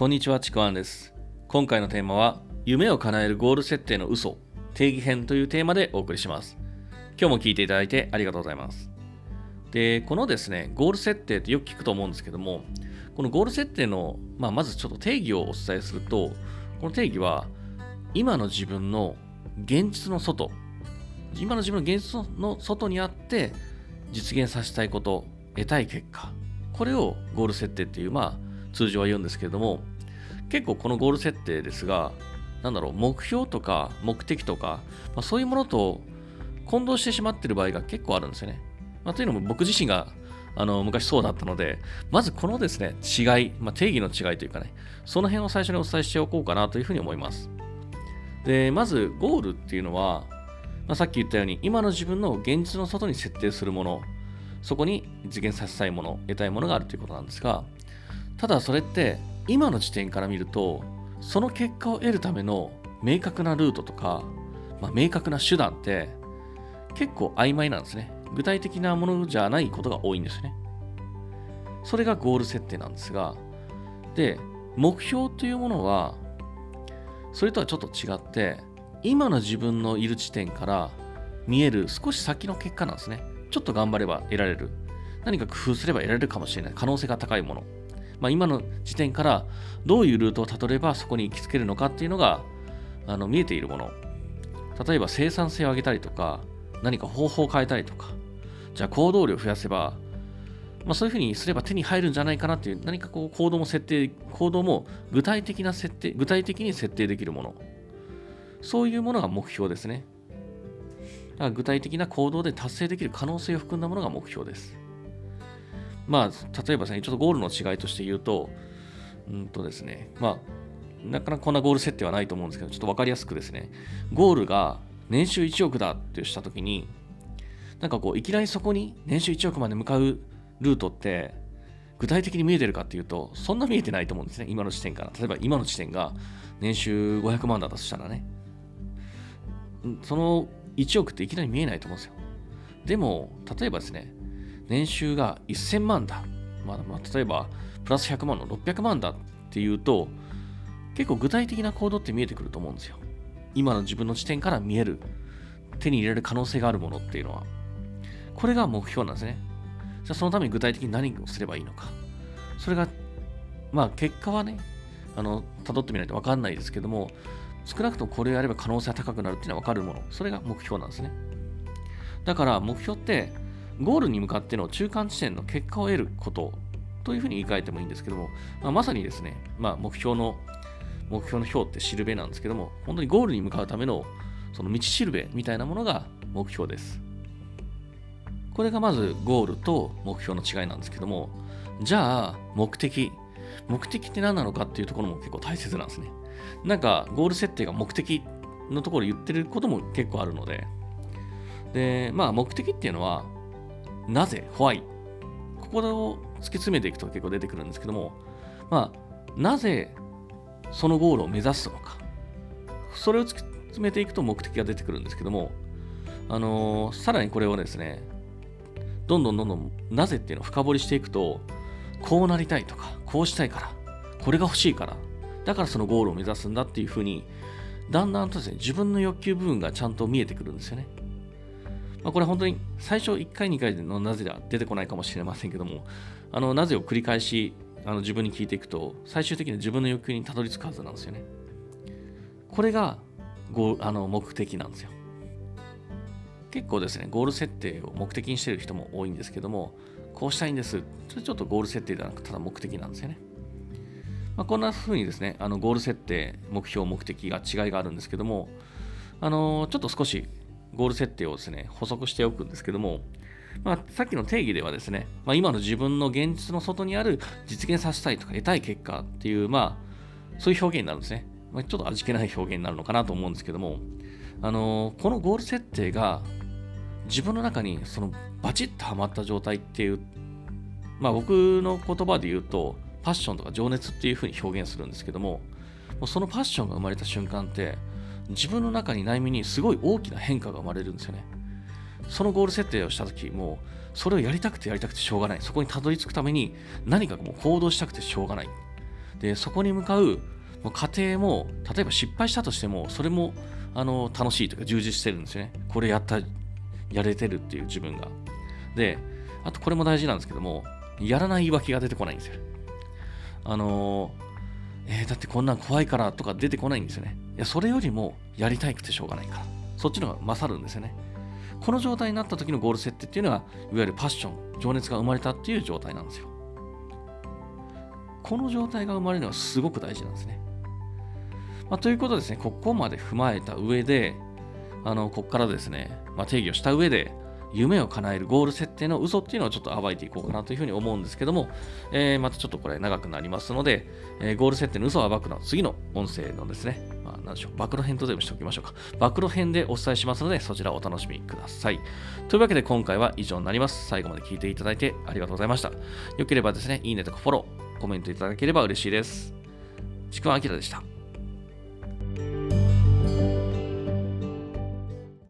こんにちは、ちくわんです。今回のテーマは、夢を叶えるゴール設定の嘘、定義編というテーマでお送りします。今日も聞いていただいてありがとうございます。で、このですね、ゴール設定ってよく聞くと思うんですけども、このゴール設定の、まあ、まずちょっと定義をお伝えすると、この定義は、今の自分の現実の外、今の自分の現実の外にあって、実現させたいこと、得たい結果、これをゴール設定っていう、まあ、通常は言うんですけれども、結構このゴール設定ですが、なんだろう、目標とか目的とか、まあ、そういうものと混同してしまってる場合が結構あるんですよね。まあ、というのも僕自身があの昔そうだったので、まずこのですね、違い、まあ、定義の違いというかね、その辺を最初にお伝えしておこうかなというふうに思います。で、まずゴールっていうのは、まあ、さっき言ったように、今の自分の現実の外に設定するもの、そこに実現させたいもの、得たいものがあるということなんですが、ただそれって今の時点から見るとその結果を得るための明確なルートとか、まあ、明確な手段って結構曖昧なんですね。具体的なものじゃないことが多いんですね。それがゴール設定なんですがで目標というものはそれとはちょっと違って今の自分のいる地点から見える少し先の結果なんですね。ちょっと頑張れば得られる。何か工夫すれば得られるかもしれない。可能性が高いもの。まあ、今の時点からどういうルートをたどればそこに行きつけるのかっていうのがあの見えているもの。例えば生産性を上げたりとか何か方法を変えたりとかじゃあ行動量を増やせば、まあ、そういうふうにすれば手に入るんじゃないかなっていう何かこう行動も設定行動も具体的な設定具体的に設定できるもの。そういうものが目標ですね。具体的な行動で達成できる可能性を含んだものが目標です。まあ、例えばですね、ちょっとゴールの違いとして言うと、うんとですね、まあ、なかなかこんなゴール設定はないと思うんですけど、ちょっと分かりやすくですね、ゴールが年収1億だってしたときに、なんかこう、いきなりそこに年収1億まで向かうルートって、具体的に見えてるかっていうと、そんな見えてないと思うんですね、今の時点から。例えば今の時点が年収500万だとしたらね、その1億っていきなり見えないと思うんですよ。でも、例えばですね、年収が1000万だ、まあ、まあ、例えばプラス100万の600万だっていうと結構具体的な行動って見えてくると思うんですよ。今の自分の地点から見える。手に入れる可能性があるものっていうのは。これが目標なんですね。じゃあそのために具体的に何をすればいいのか。それがまあ結果はねあの辿ってみないと分かんないですけども少なくともこれをやれば可能性が高くなるっていうのは分かるもの。それが目標なんですね。だから目標ってゴールに向かっての中間地点の結果を得ることというふうに言い換えてもいいんですけども、まあ、まさにですね、まあ、目標の、目標の表ってしるべなんですけども、本当にゴールに向かうためのその道しるべみたいなものが目標です。これがまずゴールと目標の違いなんですけども、じゃあ目的。目的って何なのかっていうところも結構大切なんですね。なんかゴール設定が目的のところ言ってることも結構あるので、で、まあ目的っていうのは、なぜ、why。ここを突き詰めていくと結構出てくるんですけども、まあ、なぜそのゴールを目指すのか。それを突き詰めていくと目的が出てくるんですけども、あのー、さらにこれをですね、どんどんどんどんなぜっていうのを深掘りしていくと、こうなりたいとか、こうしたいから、これが欲しいから、だからそのゴールを目指すんだっていうふうに、だんだんとですね、自分の欲求部分がちゃんと見えてくるんですよね。まあ、これ本当に最初1回2回のなぜでは出てこないかもしれませんけども、あのなぜを繰り返しあの自分に聞いていくと、最終的に自分の欲求にたどり着くはずなんですよね。これがゴあの目的なんですよ。結構ですね、ゴール設定を目的にしている人も多いんですけども、こうしたいんです。ちょっとゴール設定ではなく、ただ目的なんですよね。まあ、こんな風にですね、あのゴール設定、目標、目的が違いがあるんですけども、あのちょっと少しゴール設定をですね、補足しておくんですけども、まあ、さっきの定義ではですね、まあ、今の自分の現実の外にある実現させたいとか得たい結果っていう、まあ、そういう表現になるんですね。まあ、ちょっと味気ない表現になるのかなと思うんですけども、あのー、このゴール設定が自分の中にそのバチッとはまった状態っていう、まあ、僕の言葉で言うと、パッションとか情熱っていうふうに表現するんですけども、もうそのパッションが生まれた瞬間って、自分の中に内面にすごい大きな変化が生まれるんですよね。そのゴール設定をしたとき、もうそれをやりたくてやりたくてしょうがない。そこにたどり着くために何かもう行動したくてしょうがない。で、そこに向かう過程も、例えば失敗したとしても、それもあの楽しいというか充実してるんですよね。これやった、やれてるっていう自分が。で、あとこれも大事なんですけども、やらない言い訳が出てこないんですよ。あのえー、だってこんなん怖いからとか出てこないんですよね。いや、それよりもやりたいくてしょうがないから。そっちの方が勝るんですよね。この状態になった時のゴール設定っていうのが、いわゆるパッション、情熱が生まれたっていう状態なんですよ。この状態が生まれるのはすごく大事なんですね。まあ、ということですね、ここまで踏まえた上で、あのここからですね、まあ、定義をした上で、夢を叶えるゴール設定の嘘っていうのをちょっと暴いていこうかなというふうに思うんですけども、えー、またちょっとこれ長くなりますので、えー、ゴール設定の嘘を暴くの次の音声のですね、まあ、何でしょう、暴露編とでもしておきましょうか。暴露編でお伝えしますので、そちらをお楽しみください。というわけで今回は以上になります。最後まで聞いていただいてありがとうございました。よければですね、いいねとかフォロー、コメントいただければ嬉しいです。ちくわあきらでした。